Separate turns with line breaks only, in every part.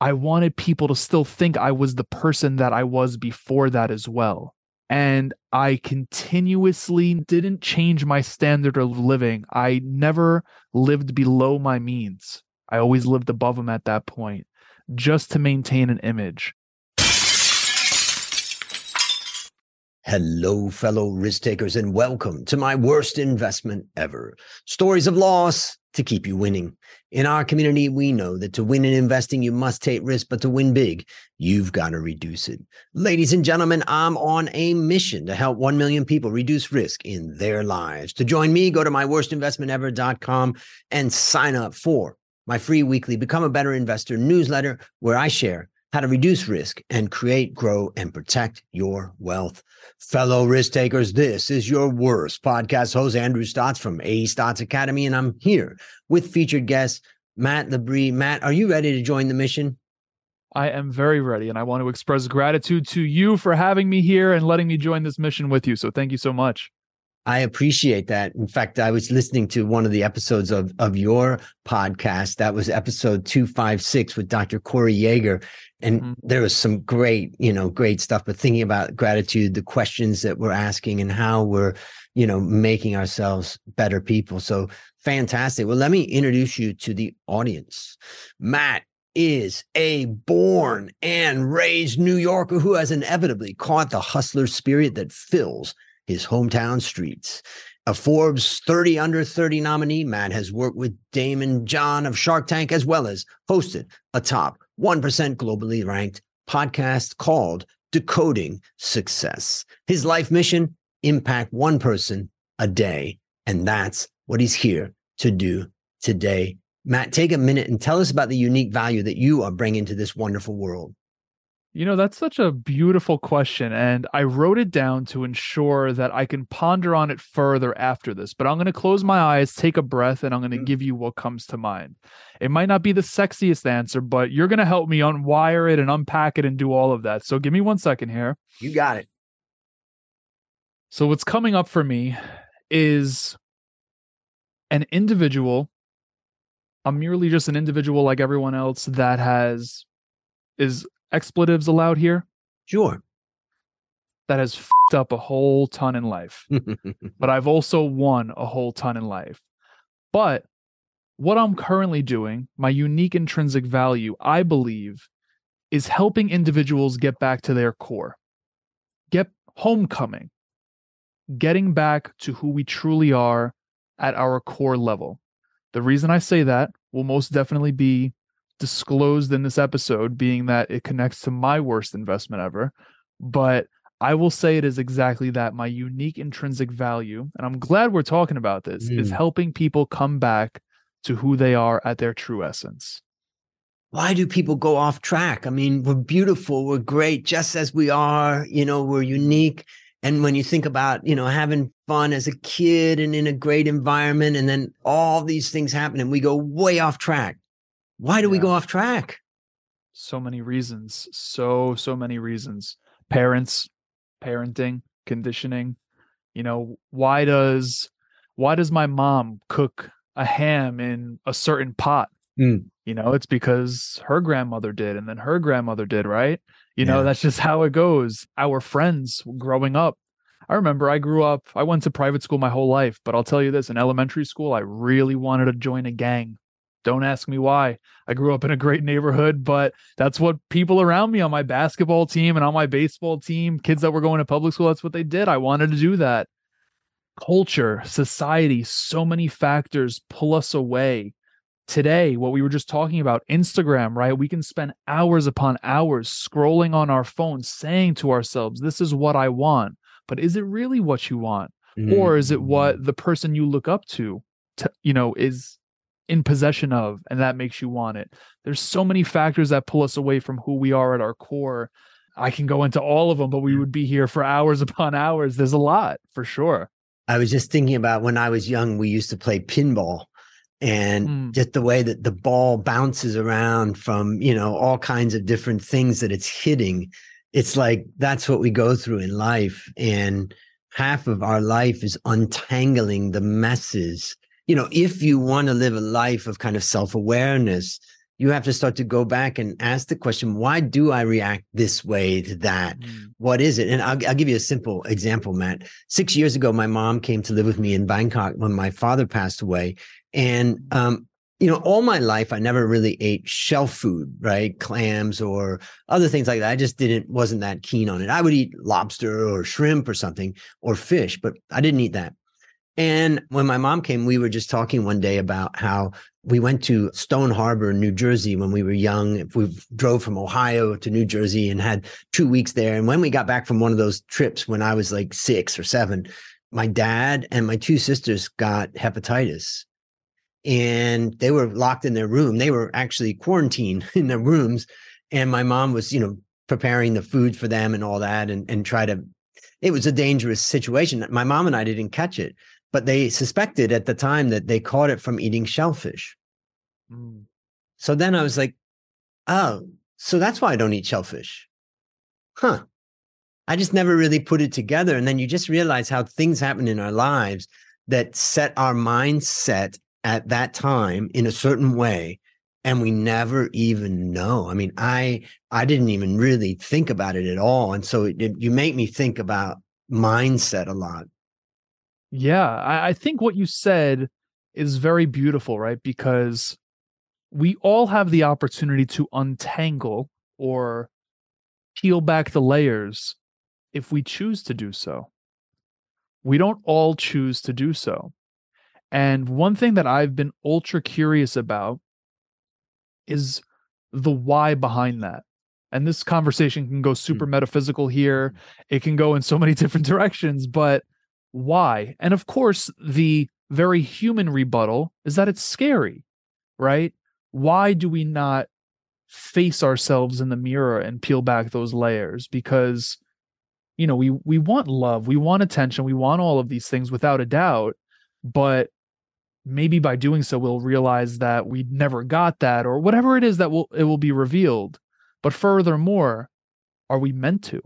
I wanted people to still think I was the person that I was before that as well. And I continuously didn't change my standard of living. I never lived below my means. I always lived above them at that point just to maintain an image.
Hello, fellow risk takers, and welcome to my worst investment ever. Stories of loss to keep you winning. In our community, we know that to win in investing, you must take risk, but to win big, you've got to reduce it. Ladies and gentlemen, I'm on a mission to help 1 million people reduce risk in their lives. To join me, go to myworstinvestmentever.com and sign up for my free weekly Become a Better Investor newsletter, where I share how to reduce risk and create, grow, and protect your wealth. Fellow risk takers, this is your worst podcast host, Andrew Stotz from A Stotz Academy, and I'm here with featured guest Matt Labrie. Matt, are you ready to join the mission?
I am very ready, and I want to express gratitude to you for having me here and letting me join this mission with you. So thank you so much.
I appreciate that. In fact, I was listening to one of the episodes of, of your podcast. That was episode 256 with Dr. Corey Yeager. And mm-hmm. there was some great, you know, great stuff. But thinking about gratitude, the questions that we're asking and how we're, you know, making ourselves better people. So fantastic. Well, let me introduce you to the audience. Matt is a born and raised New Yorker who has inevitably caught the hustler spirit that fills his hometown streets. A Forbes 30 under 30 nominee, Matt has worked with Daymond John of Shark Tank as well as hosted a top 1% globally ranked podcast called Decoding Success. His life mission impact one person a day. And that's what he's here to do today. Matt, take a minute and tell us about the unique value that you are bringing to this wonderful world.
You know, that's such a beautiful question. And I wrote it down to ensure that I can ponder on it further after this. But I'm going to close my eyes, take a breath, and I'm going to mm-hmm. give you what comes to mind. It might not be the sexiest answer, but you're going to help me unwire it and unpack it and do all of that. So give me one second here.
You got it.
So, what's coming up for me is an individual. I'm merely just an individual like everyone else that has is expletives allowed here?
Sure.
That has f***ed up a whole ton in life. but I've also won a whole ton in life. But what I'm currently doing, my unique intrinsic value, I believe, is helping individuals get back to their core, get homecoming, getting back to who we truly are at our core level. The reason I say that will most definitely be disclosed in this episode, being that it connects to my worst investment ever. But I will say it is exactly that my unique intrinsic value, and I'm glad we're talking about this, mm. is helping people come back to who they are at their true essence.
Why do people go off track? I mean, we're beautiful, we're great just as we are, you know, we're unique. And when you think about, you know, having fun as a kid and in a great environment, and then all these things happen and we go way off track. Why do yeah. we go off track?
So many reasons. So, so many reasons. Parents, parenting, conditioning. You know, why does why does my mom cook a ham in a certain pot? Mm. You know, it's because her grandmother did and then her grandmother did, right? You yeah. know, that's just how it goes. Our friends growing up. I remember I grew up, I went to private school my whole life, but I'll tell you this in elementary school, I really wanted to join a gang. Don't ask me why. I grew up in a great neighborhood, but that's what people around me on my basketball team and on my baseball team, kids that were going to public school, that's what they did. I wanted to do that. Culture, society, so many factors pull us away. Today, what we were just talking about, Instagram, right? We can spend hours upon hours scrolling on our phones, saying to ourselves, This is what I want. But is it really what you want? Mm-hmm. Or is it what mm. the person you look up to, to you know, is in possession of and that makes you want it. There's so many factors that pull us away from who we are at our core. I can go into all of them but we would be here for hours upon hours. There's a lot for sure.
I was just thinking about when i was young we used to play pinball and mm. just the way that the ball bounces around from you know all kinds of different things that it's hitting it's like that's what we go through in life and half of our life is untangling the messes you know, if you want to live a life of kind of self awareness, you have to start to go back and ask the question why do i react this way to that? Mm. what is it? And I'll, I'll, give you a simple example matt. Six years ago my mom came to live with me in bangkok when my father passed away. And um, you know all my life i never really ate shell food right? Clams or other things like that. I just didn't wasn't that keen on it. I would eat lobster or shrimp or something or fish but i didn't eat that and when my mom came, we were just talking one day about how we went to Stone Harbor, New Jersey when we were young. We drove from Ohio to New Jersey and had two weeks there. And when we got back from one of those trips when I was like six or seven, my dad and my two sisters got hepatitis and they were locked in their room. They were actually quarantined in their rooms. And my mom was, you know, preparing the food for them and all that and, and try to, it was a dangerous situation. My mom and I didn't catch it but they suspected at the time that they caught it from eating shellfish. Mm. So then I was like, oh, so that's why I don't eat shellfish. Huh. I just never really put it together. And then you just realize how things happen in our lives that set our mindset at that time in a certain way and we never even know i mean i i didn't even really think about it at all and so it, it, you make me think about mindset a lot
yeah, I, I think what you said is very beautiful, right? Because we all have the opportunity to untangle or peel back the layers if we choose to do so. We don't all choose to do so. And one thing that I've been ultra curious about is the why behind that. And this conversation can go super mm. metaphysical here. It can go in so many different directions, but why? And of course, the very human rebuttal is that it's scary, right? Why do we not face ourselves in the mirror and peel back those layers? Because you know, we we want love, we want attention, we want all of these things without a doubt, but maybe by doing so we'll realize that we never got that or whatever it is that will it will be revealed. But furthermore, are we meant to?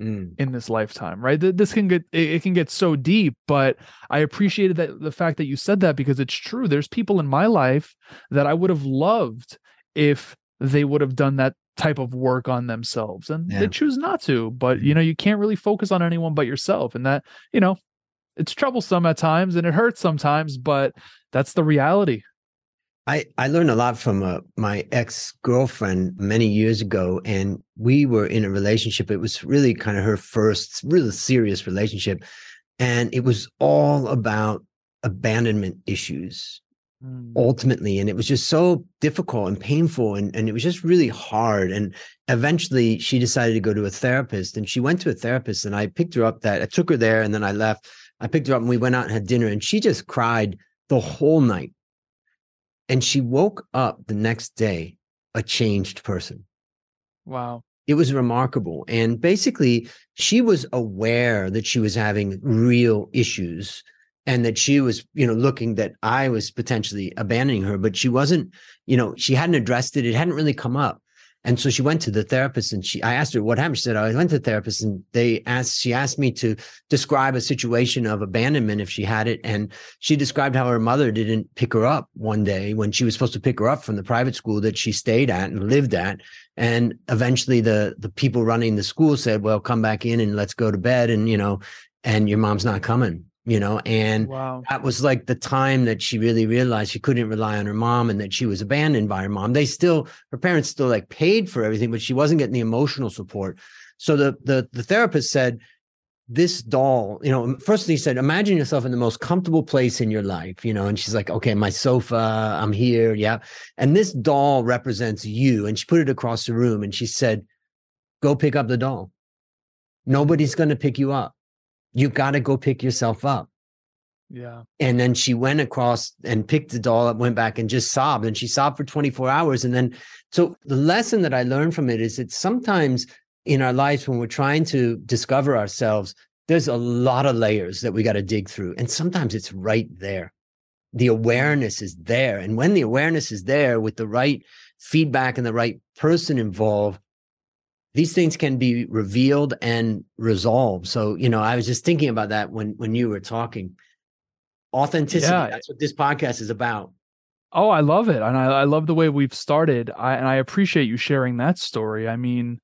Mm. in this lifetime right this can get it can get so deep but i appreciated that the fact that you said that because it's true there's people in my life that i would have loved if they would have done that type of work on themselves and yeah. they choose not to but you mm. know you can't really focus on anyone but yourself and that you know it's troublesome at times and it hurts sometimes but that's the reality
I, I learned a lot from uh, my ex girlfriend many years ago, and we were in a relationship. It was really kind of her first, really serious relationship. And it was all about abandonment issues mm. ultimately. And it was just so difficult and painful. And, and it was just really hard. And eventually she decided to go to a therapist. And she went to a therapist, and I picked her up that I took her there, and then I left. I picked her up, and we went out and had dinner, and she just cried the whole night and she woke up the next day a changed person.
Wow.
It was remarkable. And basically, she was aware that she was having real issues and that she was, you know, looking that I was potentially abandoning her, but she wasn't, you know, she hadn't addressed it. It hadn't really come up. And so she went to the therapist and she I asked her what happened. She said, oh, I went to the therapist and they asked, she asked me to describe a situation of abandonment if she had it. And she described how her mother didn't pick her up one day when she was supposed to pick her up from the private school that she stayed at and lived at. And eventually the the people running the school said, Well, come back in and let's go to bed. And, you know, and your mom's not coming you know and wow. that was like the time that she really realized she couldn't rely on her mom and that she was abandoned by her mom. They still her parents still like paid for everything but she wasn't getting the emotional support. So the the, the therapist said this doll you know first he said imagine yourself in the most comfortable place in your life you know and she's like okay my sofa i'm here yeah. And this doll represents you and she put it across the room and she said go pick up the doll. Nobody's going to pick you up you got to go pick yourself up.
Yeah.
And then she went across and picked the doll up, went back and just sobbed. And she sobbed for 24 hours. And then, so the lesson that I learned from it is that sometimes in our lives, when we're trying to discover ourselves, there's a lot of layers that we got to dig through. And sometimes it's right there. The mm-hmm. awareness is there. And when the awareness is there with the right feedback and the right person involved, these things can be revealed and resolved. So, you know, I was just thinking about that when when you were talking. Authenticity, yeah. that's what this podcast is about.
Oh, I love it. And I, I love the way we've started. I, and I appreciate you sharing that story. I mean,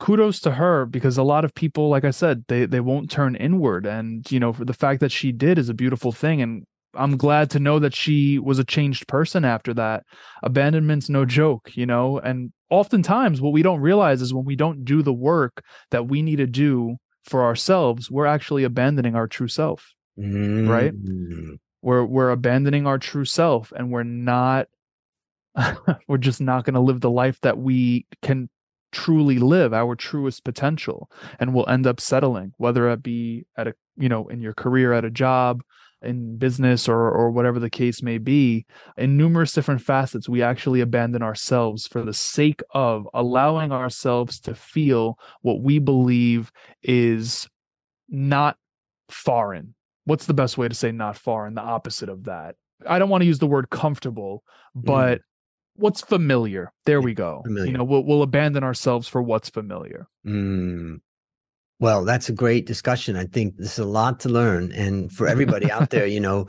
kudos to her because a lot of people, like I said, they, they won't turn inward. And, you know, for the fact that she did is a beautiful thing. And I'm glad to know that she was a changed person after that. Abandonment's no joke, you know, and oftentimes what we don't realize is when we don't do the work that we need to do for ourselves, we're actually abandoning our true self. Mm. Right? We're we're abandoning our true self and we're not we're just not going to live the life that we can truly live our truest potential and we'll end up settling whether it be at a you know in your career at a job in business or or whatever the case may be in numerous different facets we actually abandon ourselves for the sake of allowing ourselves to feel what we believe is not foreign what's the best way to say not foreign the opposite of that i don't want to use the word comfortable mm. but mm. what's familiar there we go familiar. you know we'll, we'll abandon ourselves for what's familiar
mm. Well, that's a great discussion. I think there's a lot to learn. And for everybody out there, you know,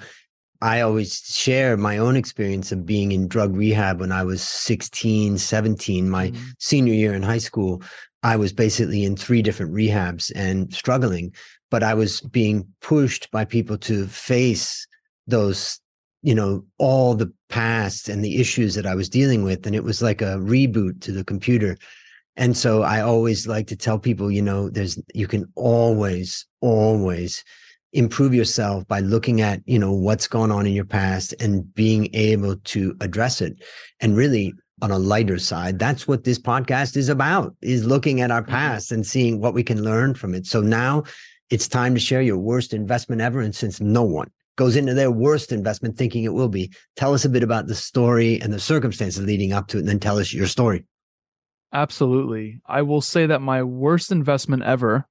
I always share my own experience of being in drug rehab when I was 16, 17, my mm-hmm. senior year in high school. I was basically in three different rehabs and struggling, but I was being pushed by people to face those, you know, all the past and the issues that I was dealing with. And it was like a reboot to the computer. And so I always like to tell people, you know, there's, you can always, always improve yourself by looking at, you know, what's going on in your past and being able to address it. And really on a lighter side, that's what this podcast is about, is looking at our mm-hmm. past and seeing what we can learn from it. So now it's time to share your worst investment ever. And since no one goes into their worst investment thinking it will be, tell us a bit about the story and the circumstances leading up to it, and then tell us your story.
Absolutely. I will say that my worst investment ever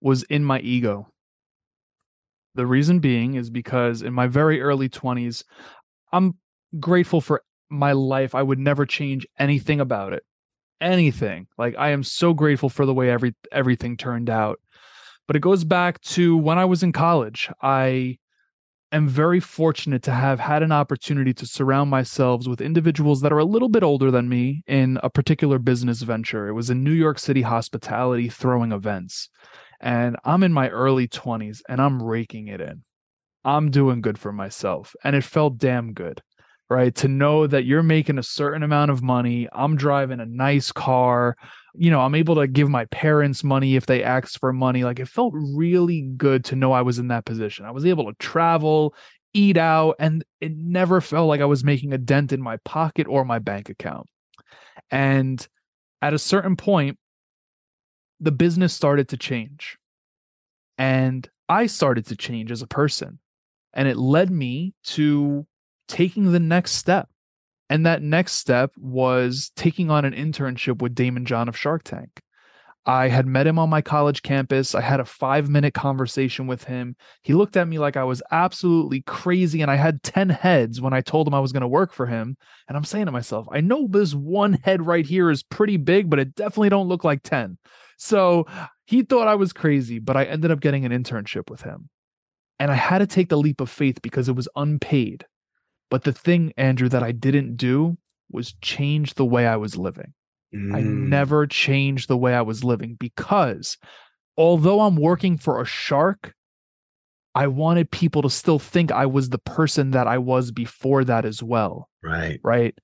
was in my ego. The reason being is because in my very early 20s, I'm grateful for my life. I would never change anything about it. Anything. Like I am so grateful for the way every everything turned out. But it goes back to when I was in college. I am very fortunate to have had an opportunity to surround myself with individuals that are a little bit older than me in a particular business venture. It was in New York City hospitality throwing events. And I'm in my early 20s and I'm raking it in. I'm doing good for myself. And it felt damn good, right? To know that you're making a certain amount of money. I'm driving a nice car you know, I'm able to give my parents money if they ask for money. Like it felt really good to know I was in that position. I was able to travel, eat out, and it never felt like I was making a dent in my pocket or my bank account. And at a certain point, the business started to change. And I started to change as a person. And it led me to taking the next step and that next step was taking on an internship with Daymond John of Shark Tank. I had met him on my college campus. I had a five minute conversation with him. He looked at me like I was absolutely crazy, and I had 10 heads when I told him I was going to work for him. And I'm saying to myself, I know this one head right here is pretty big, but it definitely don't look like 10. So he thought I was crazy, but I ended up getting an internship with him. And I had to take the leap of faith because it was unpaid. But the thing, Andrew, that I didn't do was change the way I was living. Mm. I never changed the way I was living because although I'm working for a shark, I wanted people to still think I was the person that I was before that as well.
Right.
Right.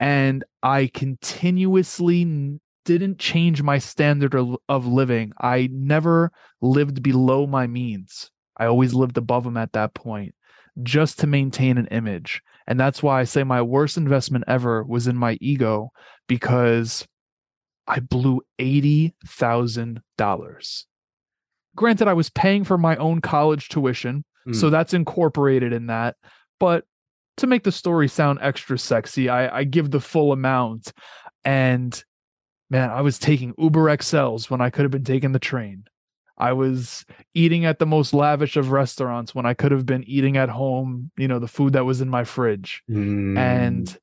And I continuously didn't change my standard of, of living. I never lived below my means. I always lived above them at that point just to maintain an image. And that's why I say my worst investment ever was in my ego because I blew $80,000. Granted, I was paying for my own college tuition, mm. so that's incorporated in that. But to make the story sound extra sexy, I, I give the full amount. And man, I was taking Uber XLs when I could have been taking the train. I was eating at the most lavish of restaurants when I could have been eating at home, you know, the food that was in my fridge. Mm. And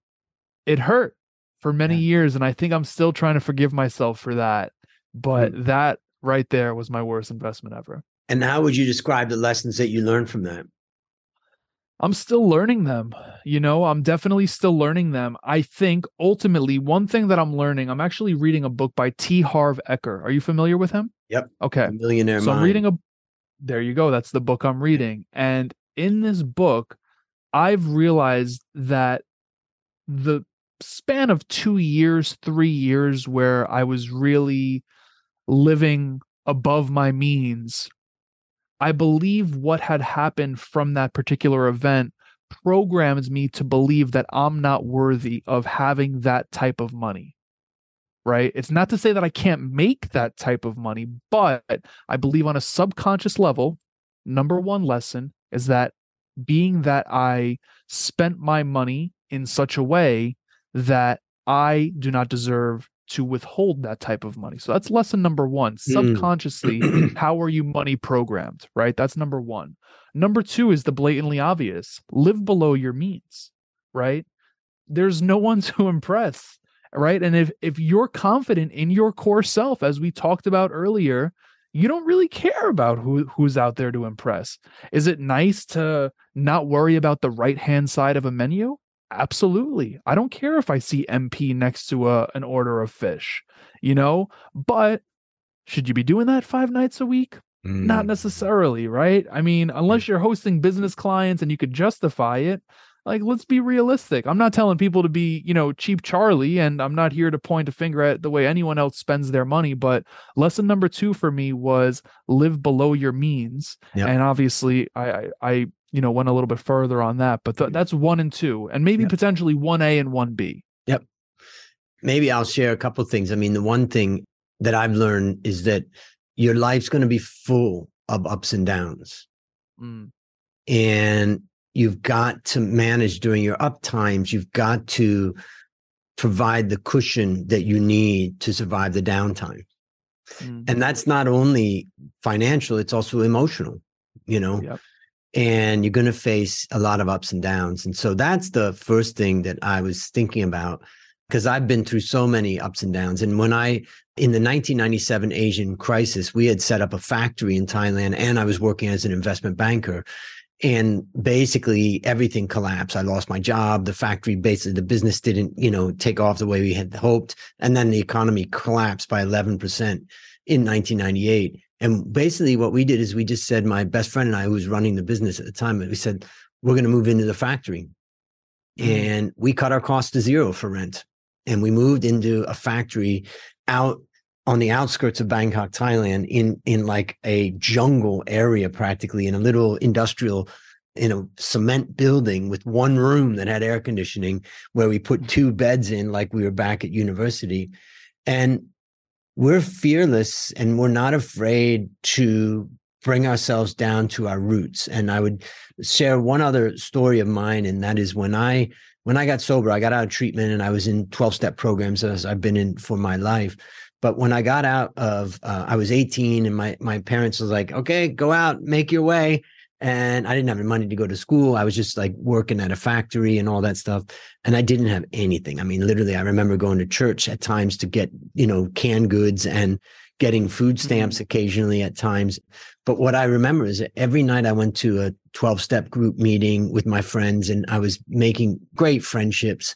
it hurt for many yeah. years. And I think I'm still trying to forgive myself for that. But mm. that right there was my worst investment ever.
And how would you describe the lessons that you learned from that?
I'm still learning them. You know, I'm definitely still learning them. I think ultimately, one thing that I'm learning, I'm actually reading a book by T. Harv Eker. Are you familiar with him?
Yep.
Okay.
Millionaire.
So
Mind.
I'm reading a. There you go. That's the book I'm reading, and in this book, I've realized that the span of two years, three years, where I was really living above my means I believe what had happened from that particular event programs me to believe that I'm not worthy of having that type of money. Right? It's not to say that I can't make that type of money, but I believe on a subconscious level, number one lesson is that being that I spent my money in such a way that I do not deserve to withhold that type of money. So that's lesson number one. Hmm. Subconsciously, how are you money programmed? Right. That's number one. Number two is the blatantly obvious live below your means. Right. There's no one to impress. Right. And if, if you're confident in your core self, as we talked about earlier, you don't really care about who who's out there to impress. Is it nice to not worry about the right hand side of a menu? Absolutely. I don't care if I see MP next to a an order of fish, you know, but should you be doing that 5 nights a week? Mm. Not necessarily, right? I mean, unless you're hosting business clients and you could justify it, like let's be realistic. I'm not telling people to be, you know, cheap Charlie and I'm not here to point a finger at the way anyone else spends their money, but lesson number 2 for me was live below your means. Yep. And obviously I, I I you know went a little bit further on that but th- that's one and two and maybe yep. potentially one a and one b.
Yep. Maybe i'll share a couple things. I mean the one thing that i've learned is that your life's going to be full of ups and downs. Mm. and you've got to manage during your up times you've got to provide the cushion that you need to survive the downtime mm. and that's not only financial it's also emotional you know? Yep and you're going to face a lot of ups and downs. And so that's the first thing that I was thinking about because I've been through so many ups and downs. And when I, in the 1997 Asian crisis, we had set up a factory in Thailand and I was working as an investment banker. And basically everything collapsed. I lost my job. The factory, basically, the business didn't, you know, take off the way we had hoped. And then the economy collapsed by 11% in 1998. And basically, what we did is we just said, my best friend and I, who was running the business at the time, we said, we're going to move into the factory. Mm-hmm. And we cut our cost to zero for rent. And we moved into a factory out on the outskirts of Bangkok, Thailand, in in like a jungle area, practically in a little industrial, in a cement building with one room that had air conditioning, where we put two beds in, like we were back at university. And we're fearless and we're not afraid to bring ourselves down to our roots. And I would share one other story of mine, and that is when I when I got sober, I got out of treatment and I was in 12 step programs as I've been in for my life. But when I got out of, uh, I was 18 and my, my parents was like, okay, go out, make your way and I didn't have any money to go to school. I was just like working at a factory and all that stuff. And I didn't have anything. I mean, literally, I remember going to church at times to get, you know, canned goods and getting food stamps mm-hmm. occasionally at times. But what I remember is that every night I went to a 12 step group meeting with my friends and I was making great friendships.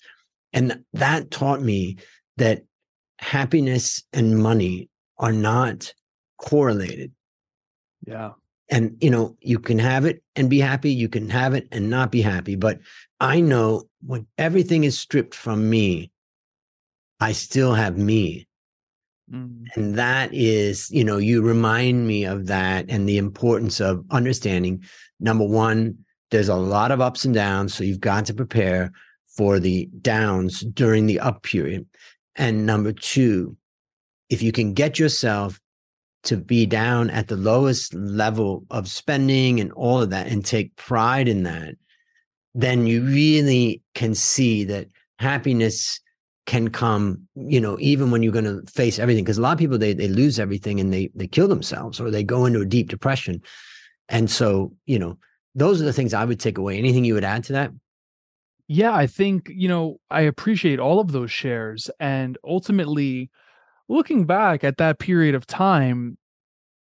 And that taught me that happiness and money are not correlated.
Yeah
and you know you can have it and be happy you can have it and not be happy but i know when everything is stripped from me i still have me mm. and that is you know you remind me of that and the importance of understanding number one there's a lot of ups and downs so you've got to prepare for the downs during the up period and number two if you can get yourself to be down at the lowest level of spending and all of that and take pride in that, then you really can see that happiness can come, you know, even when you're going to face everything. Because a lot of people they they lose everything and they they kill themselves or they go into a deep depression. And so, you know, those are the things I would take away. Anything you would add to that?
Yeah, I think, you know, I appreciate all of those shares. And ultimately, looking back at that period of time,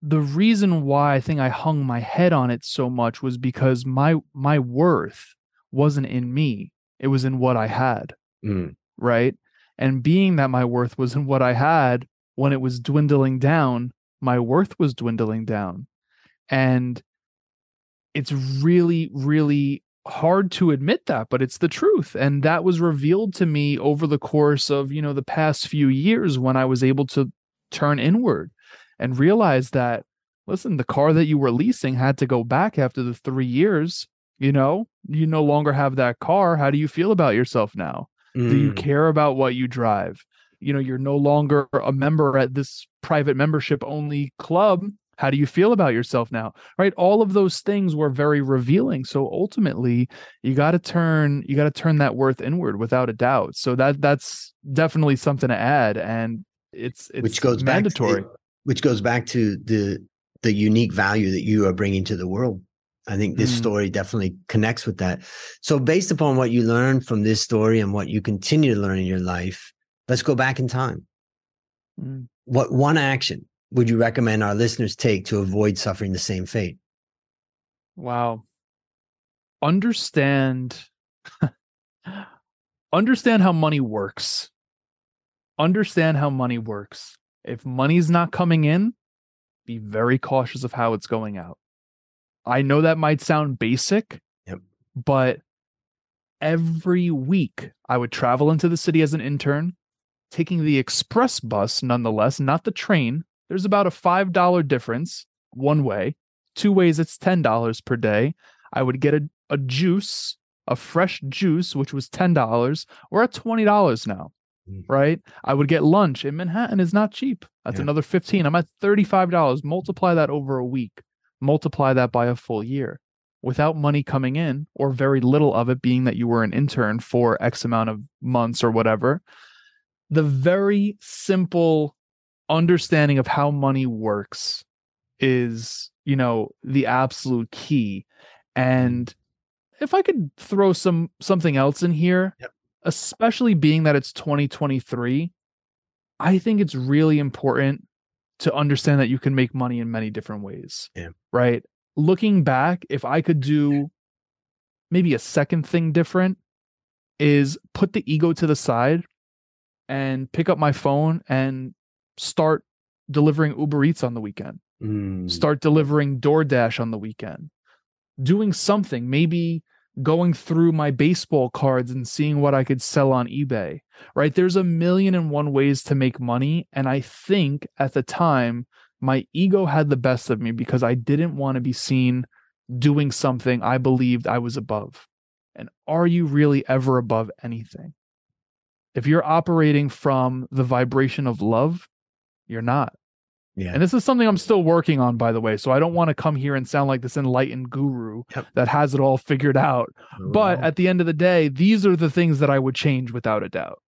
the reason why I think I hung my head on it so much was because my my worth wasn't in me. It was in what I had.
Mm.
Right. And being that my worth was in what I had, when it was dwindling down, my worth was dwindling down. And it's really, really hard to admit that, but it's the truth. And that was revealed to me over the course of, you know, the past few years when I was able to turn inward and realize that, listen, the car that you were leasing had to go back after the three years. You know, you no longer have that car. How do you feel about yourself now? Mm. Do you mm. care about what you drive? You know, you're no longer a member at this private membership only club how do you feel about yourself now? Right? All of those things were very revealing. So ultimately you got to turn you got to turn that worth inward without a doubt. So that that's definitely something to add and it's it's
which goes
mandatory
back to, which goes back to the the unique value that you are bringing to the world. I think this mm. story definitely connects with that. So based upon what you learned from this story and what you continue to learn in your life let's go back in time. Mm. what one action would you recommend our listeners take to avoid suffering the same fate?
Wow. Understand understand how money works. Understand how money works. If money's not coming in, be very cautious of how it's going out. I know that might sound basic,
yep.
but every week I would travel into the city as an intern, taking the express bus nonetheless, not the train, there's about a $5 difference one way. Two ways, it's $10 per day. I would get a, a juice, a fresh juice, which was $10. We're at $20 now, mm. right? I would get lunch in Manhattan is not cheap. That's yeah. another 15. I'm at $35. Multiply that over a week. Multiply that by a full year without money coming in or very little of it being that you were an intern for X amount of months or whatever. The very simple understanding of how money works is you know the absolute key mm-hmm. and if i could throw some something else in here
yep.
especially being that it's 2023 i think it's really important to understand that you can make money in many different ways
yeah.
right looking back if i could do maybe a second thing different is put the ego to the side and pick up my phone and start delivering Uber Eats on the weekend.
Mm.
Start delivering DoorDash on the weekend. Doing something, maybe going through my baseball cards and seeing what I could sell on eBay. Right? There's a million and one ways to make money and I think at the time my ego had the best of me because I didn't want to be seen doing something I believed I was above. And are you really ever above anything? If you're operating from the vibration of love, you're not.
Yeah.
And this is something I'm still working on, by the way. So I don't want to come here and sound like this enlightened guru
yep.
that has it all figured out. But at the end of the day, these are the things that I would change without a doubt.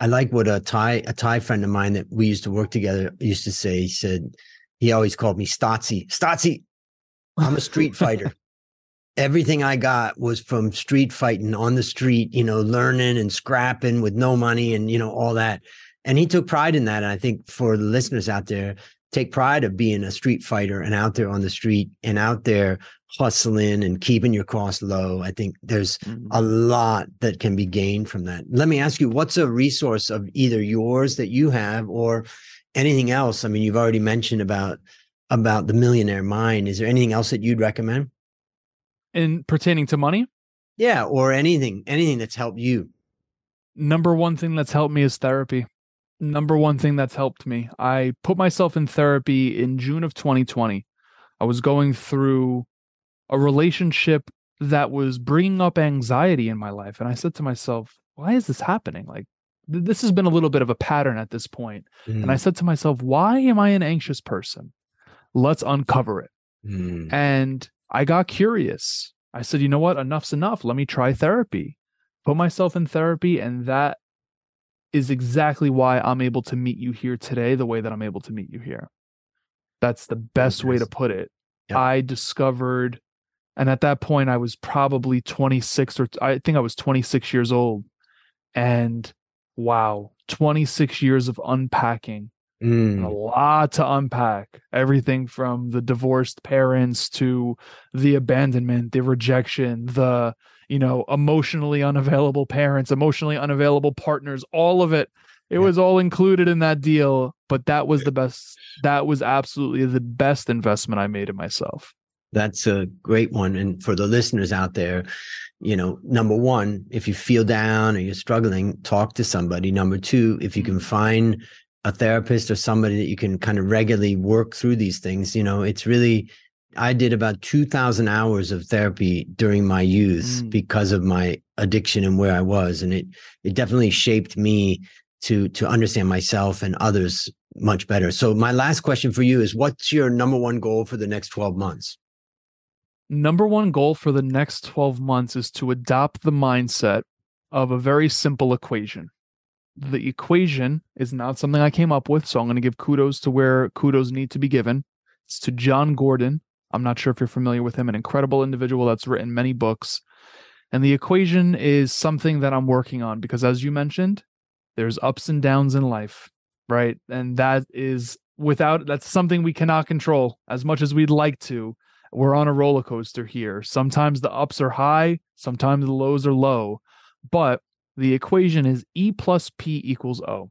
I like what a Thai a Thai friend of mine that we used to work together used to say. He said he always called me Stotzi. Stotzi, I'm a street fighter. Everything I got was from street fighting on the street, you know, learning and scrapping with no money and you know all that and he took pride in that. And I think for the listeners out there, take pride of being a street fighter and out there on the street and out there hustling and keeping your costs low. I think there's mm-hmm. a lot that can be gained from that. Let me ask you, what's a resource of either yours that you have or anything else? I mean, you've already mentioned about about the millionaire mind. Is there anything else that you'd recommend?
In pertaining to money?
Yeah, or anything, anything that's helped you.
Number one thing that's helped me is therapy number one thing that's helped me. I put myself in therapy in June of 2020. I was going through a relationship that was bringing up anxiety in my life. And I said to myself, why is this happening? Like, th- this has been a little bit of a pattern at this point. Mm. And I mm. said to myself, why am I an anxious person? Let's uncover it.
Mm.
And I got curious. I said, you know what? Enough's enough. Let me try therapy. Put myself in therapy. And that is exactly why I'm able to meet you here today the way that I'm able to meet you here. That's the best way to put it. Yep. I discovered, and at that point, I was probably 26 or I think I was 26 years old. And wow, 26 years of unpacking Mm. A lot to unpack. Everything from the divorced parents to the abandonment, the rejection, the you know emotionally unavailable parents, emotionally unavailable partners, all of it. It yeah. was all included in that deal, but that was the best. That was absolutely the best investment I made in myself.
That's a great one. And for the listeners out there, you know, number one, if you feel down or you're struggling, talk to somebody. Number two, if you can mm-hmm. find a therapist or somebody that you can kind of regularly work through these things, you know, it's really, I did about 2000 hours of therapy during my youth mm. because of my addiction and where I was. And it, it definitely shaped me to, to understand myself and others much better. So my last question for you is what's your number one goal for the next 12 months?
number one goal for the next 12 months is to adopt the mindset of a very simple equation. The equation is not something I came up with, so I'm going to give kudos to where kudos need to be given. It's to Jon Gordon. I'm not sure if you're familiar with him, an incredible individual that's written many books. And the equation is something that I'm working on because, as you mentioned, there's ups and downs in life, right? And that is without, that's something we cannot control as much as we'd like to we're on a roller coaster here. Sometimes the ups are high, sometimes the lows are low, but the equation is E plus P equals O.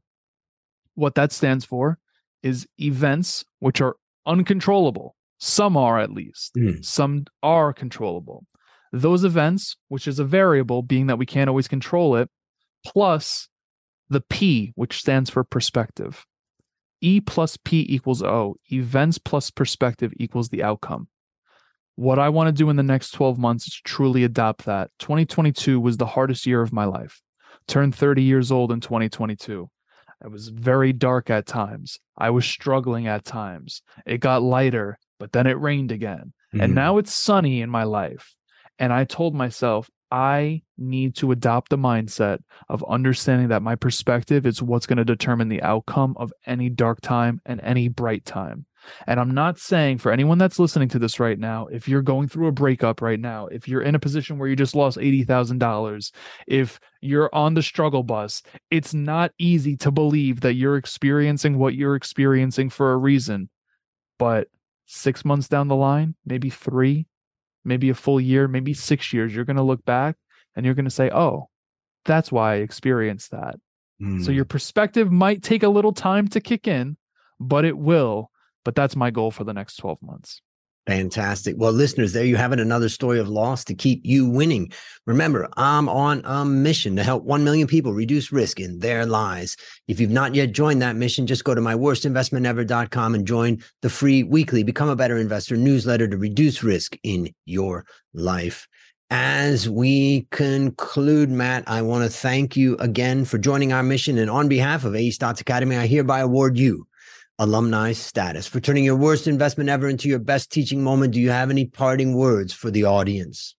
What that stands for is events which are uncontrollable. Some are at least, mm. some are controllable. Those events, which is a variable, being that we can't always control it, plus the P, which stands for perspective. E plus P equals O. Events plus perspective equals the outcome. What I want to do in the next 12 months is truly adopt that. 2022 was the hardest year of my life. Turned 30 years old in 2022. It was very dark at times. I was struggling at times. It got lighter, but then it rained again. Mm-hmm. And now it's sunny in my life. And I told myself, I need to adopt the mindset of understanding that my perspective is what's going to determine the outcome of any dark time and any bright time. And I'm not saying for anyone that's listening to this right now, if you're going through a breakup right now, if you're in a position where you just lost $80,000, if you're on the struggle bus, it's not easy to believe that you're experiencing what you're experiencing for a reason. But six months down the line, maybe three, maybe a full year, maybe six years, you're going to look back and you're going to say, oh, that's why I experienced that. Mm. So your hmm. perspective might take a little time to kick in, but it will but that's my goal for the next 12 months.
Fantastic. Well, listeners, there you have it. Another story of loss to keep you winning. Remember, I'm on a mission to help 1 million people reduce risk in their lives. If you've not yet joined that mission, just go to myworstinvestmentever.com and join the free weekly Become a Better Investor newsletter to reduce risk in your life. As we conclude, Matt, I want to thank you again for joining our mission. And on behalf of A Stotz Academy, I hereby award you alumni status. For turning your worst investment ever into your best teaching moment, do you have any parting words for the audience?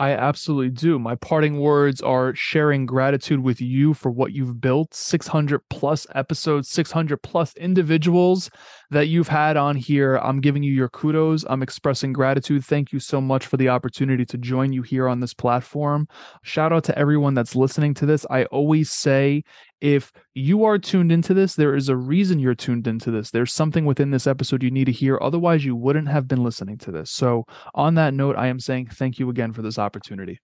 I absolutely do. My parting words are sharing gratitude with you for what you've built 600 plus episodes, 600 plus individuals that you've had on here. I'm giving you your kudos. I'm expressing gratitude. Thank you so much for the opportunity to join you here on this platform. Shout out to everyone that's listening to this. I always say if you are tuned into this, there is a reason you're tuned into this. There's something within this episode you need to hear. Otherwise, you wouldn't have been listening to this. So, on that note, I am saying thank you again for this opportunity.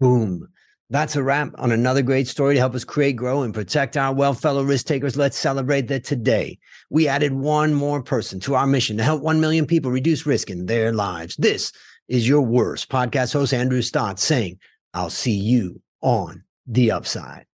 Boom. That's a wrap on another great story to help us create, grow, and protect our well fellow risk takers. Let's celebrate that today we added one more person to our mission to help 1 million people reduce risk in their lives. This is your worst podcast host, Andrew Stotz, saying, I'll see you on the upside.